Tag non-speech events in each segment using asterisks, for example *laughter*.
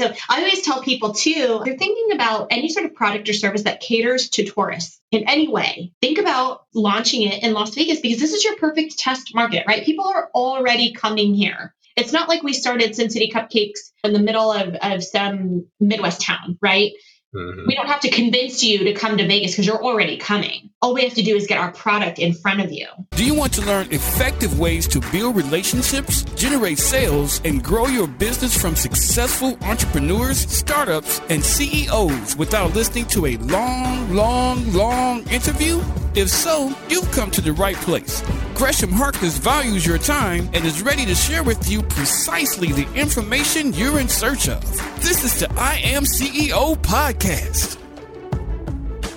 So I always tell people too, they're thinking about any sort of product or service that caters to tourists in any way. Think about launching it in Las Vegas because this is your perfect test market, right? People are already coming here. It's not like we started Sin City Cupcakes in the middle of, of some Midwest town, right? Mm-hmm. We don't have to convince you to come to Vegas because you're already coming. All we have to do is get our product in front of you. Do you want to learn effective ways to build relationships, generate sales, and grow your business from successful entrepreneurs, startups, and CEOs without listening to a long, long, long interview? If so, you've come to the right place. Gresham Harkless values your time and is ready to share with you precisely the information you're in search of. This is the I Am CEO podcast.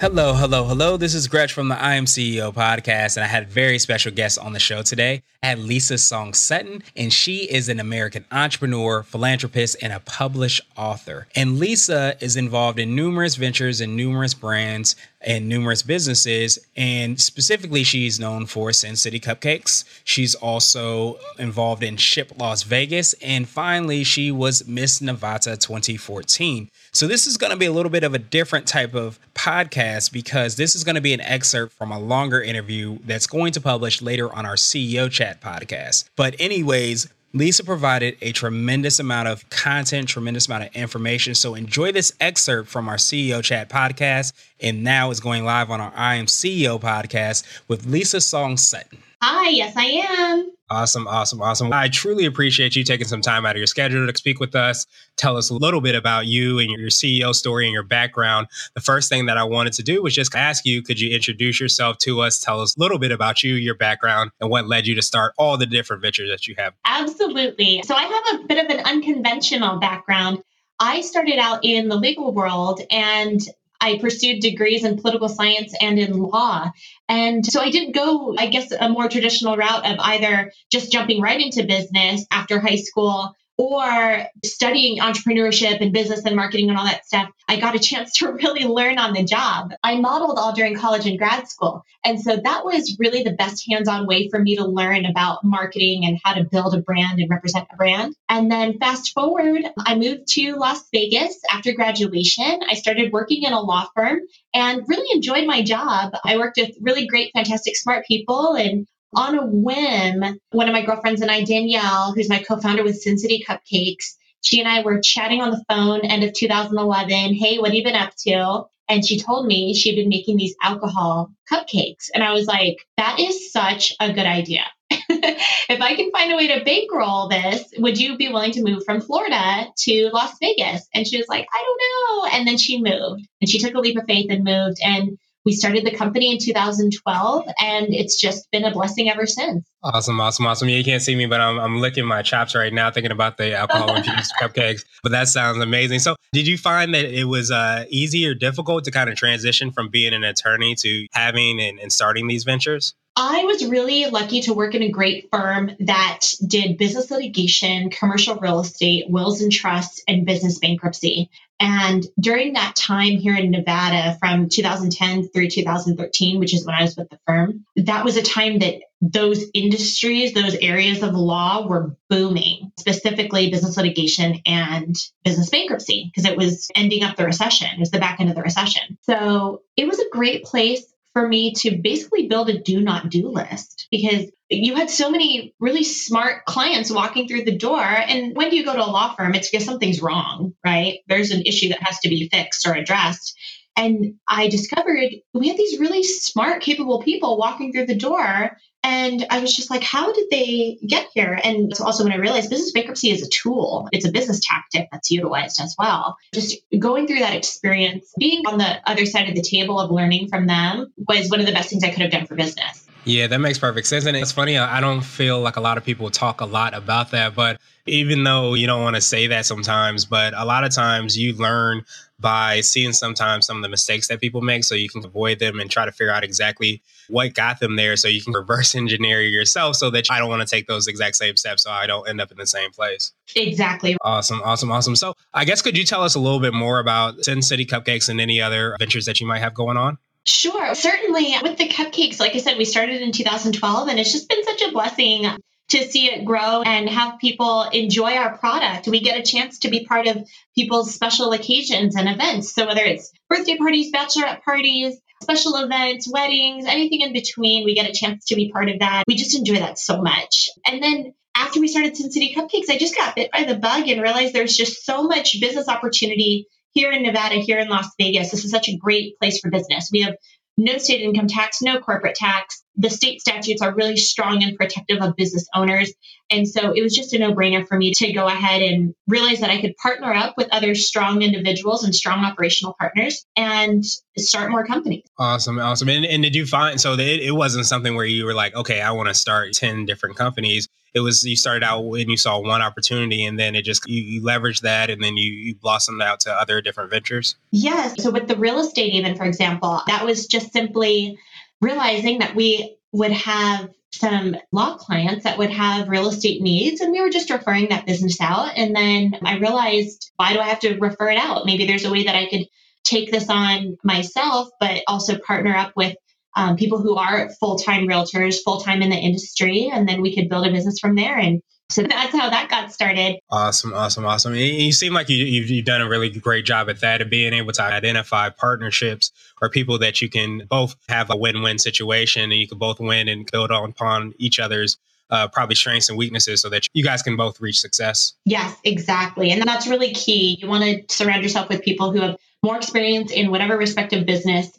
Hello, hello, hello. This is Gresh from the I Am CEO podcast, and I had a very special guest on the show today. I had Lisa Song Sutton, and she is an American entrepreneur, philanthropist, and a published author. And Lisa is involved in numerous ventures and numerous brands and numerous businesses. And specifically, she's known for Sin City Cupcakes. She's also involved in Ship Las Vegas. And finally, she was Miss Nevada 2014. So, this is going to be a little bit of a different type of podcast because this is going to be an excerpt from a longer interview that's going to publish later on our CEO Chat podcast. But, anyways, Lisa provided a tremendous amount of content, tremendous amount of information. So enjoy this excerpt from our CEO Chat podcast. And now it's going live on our I Am CEO podcast with Lisa Song Sutton. Hi, yes, I am. Awesome, awesome, awesome. I truly appreciate you taking some time out of your schedule to speak with us. Tell us a little bit about you and your CEO story and your background. The first thing that I wanted to do was just ask you could you introduce yourself to us? Tell us a little bit about you, your background, and what led you to start all the different ventures that you have. Absolutely. So I have a bit of an unconventional background. I started out in the legal world and I pursued degrees in political science and in law. And so I didn't go, I guess, a more traditional route of either just jumping right into business after high school or studying entrepreneurship and business and marketing and all that stuff, I got a chance *laughs* to really learn on the job. I modeled all during college and grad school. And so that was really the best hands on way for me to learn about marketing and how to build a brand and represent a brand. And then fast forward, I moved to Las Vegas after graduation. I started working in a law firm and really enjoyed my job. I worked with really great, fantastic, smart people and on a whim, one of my girlfriends and I, Danielle, who's my co-founder with Sin City Cupcakes, she and I were chatting on the phone end of 2011. Hey, what have you been up to? And she told me she'd been making these alcohol cupcakes. And I was like, that is such a good idea. *laughs* if I can find a way to bankroll this, would you be willing to move from Florida to Las Vegas? And she was like, I don't know. And then she moved and she took a leap of faith and moved. And we started the company in 2012 and it's just been a blessing ever since. Awesome, awesome, awesome. Yeah, you can't see me, but I'm, I'm licking my chops right now thinking about the alcohol infused *laughs* cupcakes. But that sounds amazing. So, did you find that it was uh, easy or difficult to kind of transition from being an attorney to having and, and starting these ventures? I was really lucky to work in a great firm that did business litigation, commercial real estate, wills and trusts, and business bankruptcy. And during that time here in Nevada from 2010 through 2013, which is when I was with the firm, that was a time that those industries, those areas of law were booming, specifically business litigation and business bankruptcy, because it was ending up the recession. It was the back end of the recession. So it was a great place for me to basically build a do not do list because you had so many really smart clients walking through the door. And when do you go to a law firm? It's because something's wrong, right? There's an issue that has to be fixed or addressed. And I discovered we had these really smart, capable people walking through the door. And I was just like, how did they get here? And so also when I realized business bankruptcy is a tool, it's a business tactic that's utilized as well. Just going through that experience, being on the other side of the table of learning from them was one of the best things I could have done for business. Yeah, that makes perfect sense. And it's funny, I don't feel like a lot of people talk a lot about that. But even though you don't want to say that sometimes, but a lot of times you learn by seeing sometimes some of the mistakes that people make so you can avoid them and try to figure out exactly what got them there so you can reverse engineer yourself so that I don't want to take those exact same steps so I don't end up in the same place. Exactly. Awesome, awesome, awesome. So I guess could you tell us a little bit more about Sin City Cupcakes and any other ventures that you might have going on? Sure. Certainly with the cupcakes, like I said, we started in 2012 and it's just been such a blessing to see it grow and have people enjoy our product. We get a chance to be part of people's special occasions and events. So whether it's birthday parties, bachelorette parties, special events, weddings, anything in between, we get a chance to be part of that. We just enjoy that so much. And then after we started Sin City Cupcakes, I just got bit by the bug and realized there's just so much business opportunity here in Nevada, here in Las Vegas. This is such a great place for business. We have no state income tax, no corporate tax. The state statutes are really strong and protective of business owners. And so it was just a no brainer for me to go ahead and realize that I could partner up with other strong individuals and strong operational partners and start more companies. Awesome. Awesome. And, and did you find so it, it wasn't something where you were like, okay, I want to start 10 different companies it was you started out when you saw one opportunity and then it just you, you leveraged that and then you, you blossomed out to other different ventures yes so with the real estate even for example that was just simply realizing that we would have some law clients that would have real estate needs and we were just referring that business out and then i realized why do i have to refer it out maybe there's a way that i could take this on myself but also partner up with um, people who are full time realtors, full time in the industry, and then we could build a business from there. And so that's how that got started. Awesome, awesome, awesome. You seem like you, have you've done a really great job at that of being able to identify partnerships or people that you can both have a win win situation and you can both win and build on upon each other's uh, probably strengths and weaknesses so that you guys can both reach success. Yes, exactly. And that's really key. You want to surround yourself with people who have more experience in whatever respective business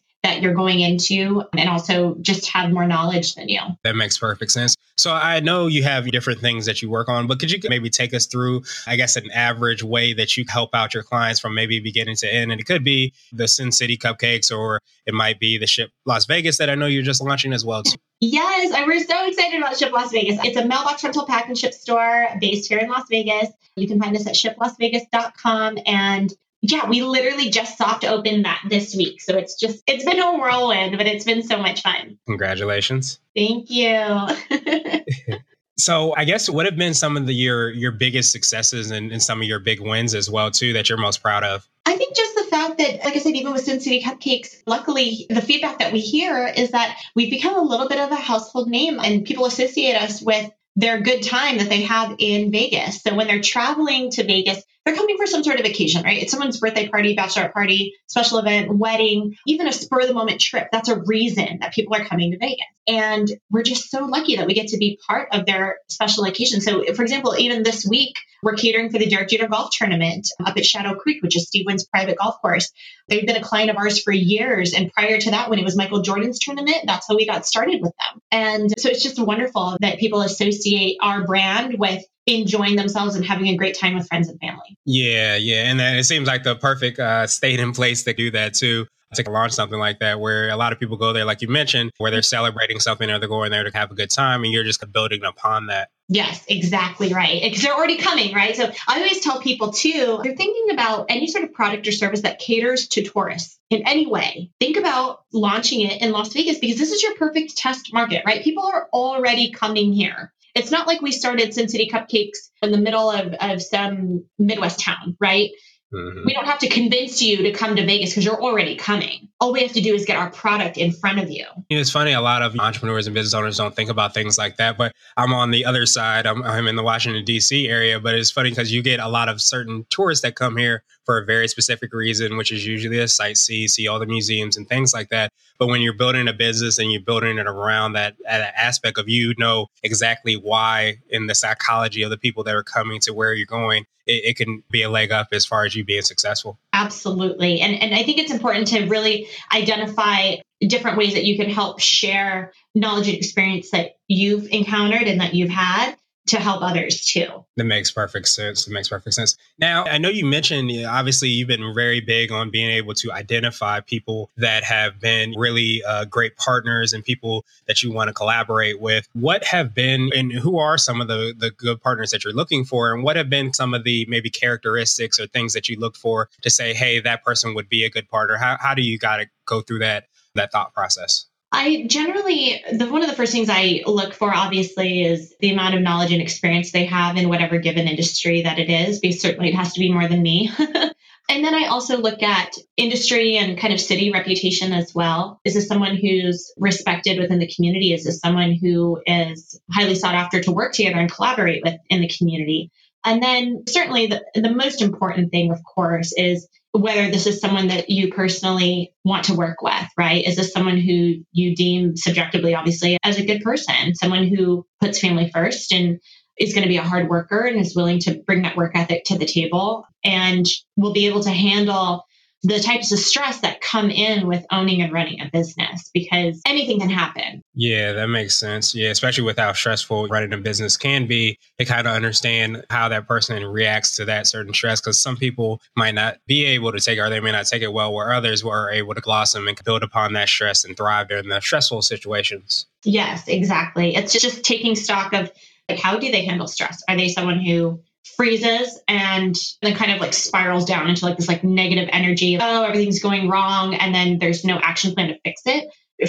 that you're going into and also just have more knowledge than you. That makes perfect sense. So I know you have different things that you work on, but could you maybe take us through, I guess, an average way that you help out your clients from maybe beginning to end? And it could be the Sin City Cupcakes or it might be the Ship Las Vegas that I know you're just launching as well. Yes, and we're so excited about Ship Las Vegas. It's a mailbox rental pack and ship store based here in Las Vegas. You can find us at shiplasvegas.com and yeah, we literally just soft opened that this week. So it's just, it's been a whirlwind, but it's been so much fun. Congratulations. Thank you. *laughs* so I guess what have been some of the your your biggest successes and, and, some of your big wins as well too that you're most proud of? I think just the fact that, like I said, even with Sin City Cupcakes, luckily the feedback that we hear is that we've become a little bit of a household name and people associate us with their good time that they have in Vegas. So when they're traveling to Vegas, they're coming for some sort of occasion, right? It's someone's birthday party, bachelorette party, special event, wedding, even a spur of the moment trip. That's a reason that people are coming to Vegas. And we're just so lucky that we get to be part of their special occasion. So, for example, even this week, we're catering for the Derek Jeter Golf Tournament up at Shadow Creek, which is Steve Wynn's private golf course. They've been a client of ours for years. And prior to that, when it was Michael Jordan's tournament, that's how we got started with them. And so it's just wonderful that people associate our brand with enjoying themselves and having a great time with friends and family. Yeah, yeah. And then it seems like the perfect uh, state and place to do that too to launch something like that where a lot of people go there, like you mentioned, where they're celebrating something or they're going there to have a good time and you're just building upon that. Yes, exactly right. Because they're already coming, right? So I always tell people too, they're thinking about any sort of product or service that caters to tourists in any way. Think about launching it in Las Vegas because this is your perfect test market, right? People are already coming here. It's not like we started Sin City Cupcakes in the middle of, of some Midwest town, right? Mm-hmm. We don't have to convince you to come to Vegas because you're already coming. All we have to do is get our product in front of you. you know, it's funny, a lot of entrepreneurs and business owners don't think about things like that. But I'm on the other side. I'm, I'm in the Washington, D.C. area. But it's funny because you get a lot of certain tourists that come here for a very specific reason, which is usually a sightsee, see all the museums and things like that. But when you're building a business and you're building it around that, that aspect of you know exactly why in the psychology of the people that are coming to where you're going, it, it, can be a leg up as far as you being successful. Absolutely. And, and I think it's important to really identify different ways that you can help share knowledge and experience that you've encountered and that you've had to help others too. That makes perfect sense. That makes perfect sense. Now, I know you mentioned obviously you've been very big on being able to identify people that have been really uh, great partners and people that you want to collaborate with. What have been and who are some of the the good partners that you're looking for, and what have been some of the maybe characteristics or things that you look for to say, hey, that person would be a good partner? How how do you got to go through that that thought process? I generally, the one of the first things I look for, obviously, is the amount of knowledge and experience they have in whatever given industry that it is, because certainly it has to be more than me. *laughs* And then I also look at industry and kind of city reputation as well. Is this someone who's respected within the community? Is this someone who is highly sought after to work together and collaborate with in the community? And then certainly the, the most important thing, of course, is whether this is someone that you personally want to work with, right? Is this someone who you deem subjectively, obviously, as a good person, someone who puts family first and is going to be a hard worker and is willing to bring that work ethic to the table and will be able to handle the types of stress that come in with owning and running a business because anything can happen. Yeah, that makes sense. Yeah, especially with how stressful running a business can be, to kind of understand how that person reacts to that certain stress. Because some people might not be able to take it or they may not take it well, where others were able to blossom and build upon that stress and thrive during the stressful situations. Yes, exactly. It's just taking stock of like how do they handle stress? Are they someone who freezes and then kind of like spirals down into like this like negative energy oh everything's going wrong and then there's no action plan to fix it.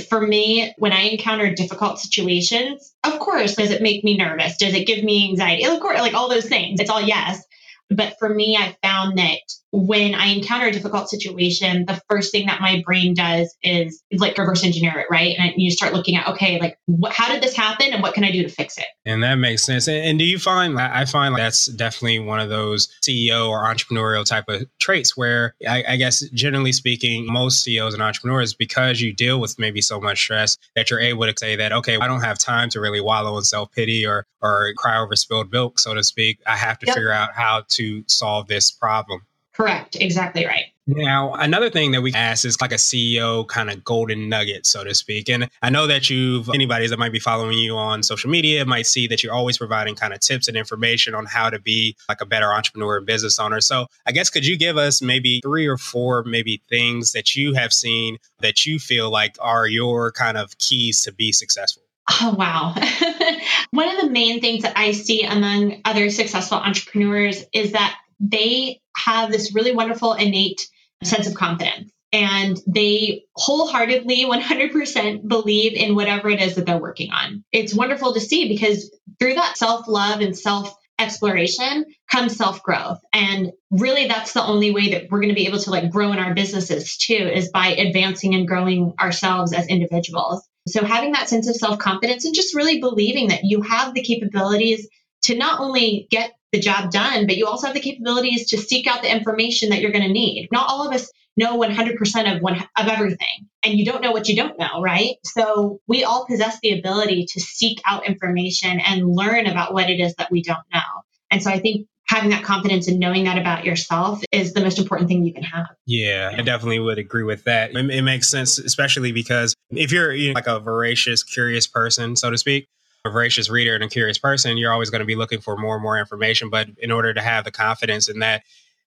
For me when i encounter difficult situations of course does it make me nervous? Does it give me anxiety? Of course like all those things. It's all yes. But for me i found that when I encounter a difficult situation, the first thing that my brain does is like reverse engineer it, right? And you start looking at, okay, like what, how did this happen and what can I do to fix it? And that makes sense. And, and do you find, I find that's definitely one of those CEO or entrepreneurial type of traits where I, I guess generally speaking, most CEOs and entrepreneurs, because you deal with maybe so much stress that you're able to say that, okay, I don't have time to really wallow in self pity or, or cry over spilled milk, so to speak. I have to yep. figure out how to solve this problem. Correct. Exactly right. Now, another thing that we ask is like a CEO kind of golden nugget, so to speak. And I know that you've, anybody that might be following you on social media might see that you're always providing kind of tips and information on how to be like a better entrepreneur and business owner. So I guess could you give us maybe three or four maybe things that you have seen that you feel like are your kind of keys to be successful? Oh, wow. *laughs* One of the main things that I see among other successful entrepreneurs is that they have this really wonderful innate sense of confidence and they wholeheartedly *laughs* 100% believe in whatever it is that they're working on. It's wonderful to see because through that self love and self exploration comes self growth. And really, that's the only way that we're going to be able to like grow in our businesses too, is by advancing and growing ourselves as individuals. So having that sense of self confidence and just really believing that you have the capabilities to not only get the job done, but you also have the capabilities to seek out the information that you're going to need. Not all of us know 100% of one of everything, and you don't know what you don't know, right? So we all possess the ability to seek out information and learn about what it is that we don't know. And so I think having that confidence and knowing that about yourself is the most important thing you can have. Yeah, I definitely would agree with that. It, it makes sense, especially because if you're you know, like a voracious, curious person, so to speak, a voracious reader and a curious person, you're always going to be looking for more and more information. But in order to have the confidence in that,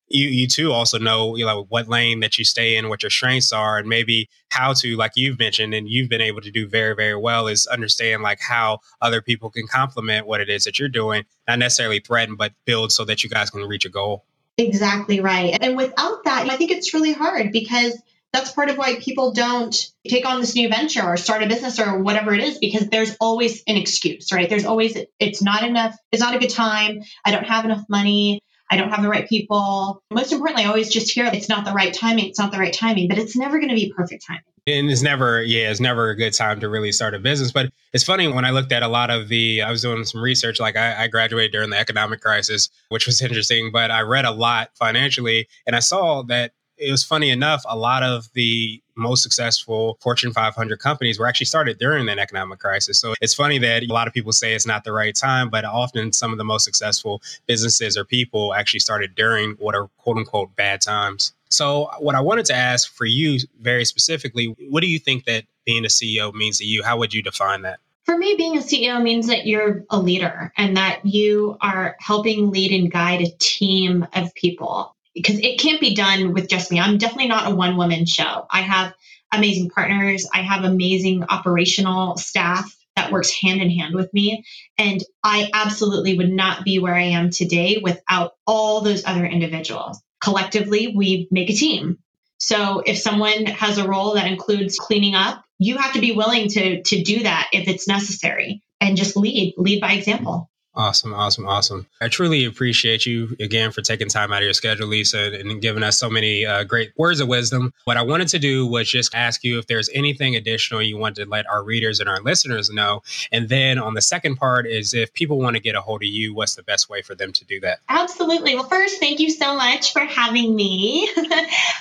you you too also know you know what lane that you stay in, what your strengths are, and maybe how to, like you've mentioned, and you've been able to do very very well, is understand like how other people can complement what it is that you're doing, not necessarily threaten, but build so that you guys can reach a goal. Exactly right. And without that, I think it's really hard because that's part of why people don't take on this new venture or start a business or whatever it is because there's always an excuse, right? There's always it's not enough, it's not a good time, I don't have enough money, I don't have the right people. Most importantly, I always just hear it's not the right timing, it's not the right timing, but it's never going to be perfect timing. And it's never, yeah, it's never a good time to really start a business. But it's funny when I looked at a lot of the, I was doing some research, like I, I graduated during the economic crisis, which was interesting, but I read a lot financially and I saw that it was funny enough, a lot of the most successful Fortune 500 companies were actually started during that economic crisis. So it's funny that a lot of people say it's not the right time, but often some of the most successful businesses or people actually started during what are quote unquote bad times. So, what I wanted to ask for you very specifically, what do you think that being a CEO means to you? How would you define that? For me, being a CEO means that you're a leader and that you are helping lead and guide a team of people because it can't be done with just me. I'm definitely not a one woman show. I have amazing partners, I have amazing operational staff that works hand in hand with me. And I absolutely would not be where I am today without all those other individuals. Collectively, we make a team. So if someone has a role that includes cleaning up, you have to be willing to to do that if it's necessary and just lead, lead by example. Awesome, awesome, awesome. I truly appreciate you again for taking time out of your schedule, Lisa, and giving us so many uh, great words of wisdom. What I wanted to do was just ask you if there's anything additional you want to let our readers and our listeners know. And then on the second part is if people want to get a hold of you, what's the best way for them to do that? Absolutely. Well, first, thank you so much for having me. *laughs*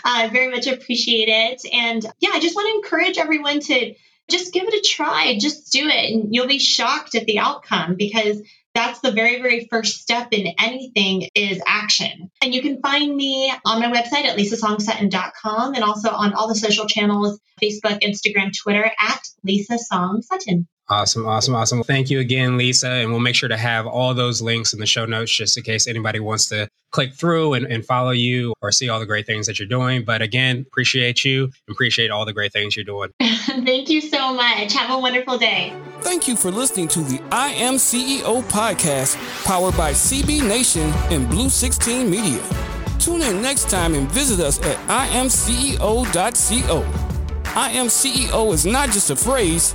I very much appreciate it. And yeah, I just want to encourage everyone to just give it a try. Just do it, and you'll be shocked at the outcome because that's the very, very first step in anything is action. And you can find me on my website at lisasongSutton.com and also on all the social channels, Facebook, Instagram, Twitter at Lisa Song Sutton. Awesome, awesome, awesome. Thank you again, Lisa. And we'll make sure to have all those links in the show notes just in case anybody wants to click through and, and follow you or see all the great things that you're doing. But again, appreciate you. Appreciate all the great things you're doing. *laughs* Thank you so much. Have a wonderful day. Thank you for listening to the I Am CEO podcast powered by CB Nation and Blue 16 Media. Tune in next time and visit us at imceo.co. I Am CEO is not just a phrase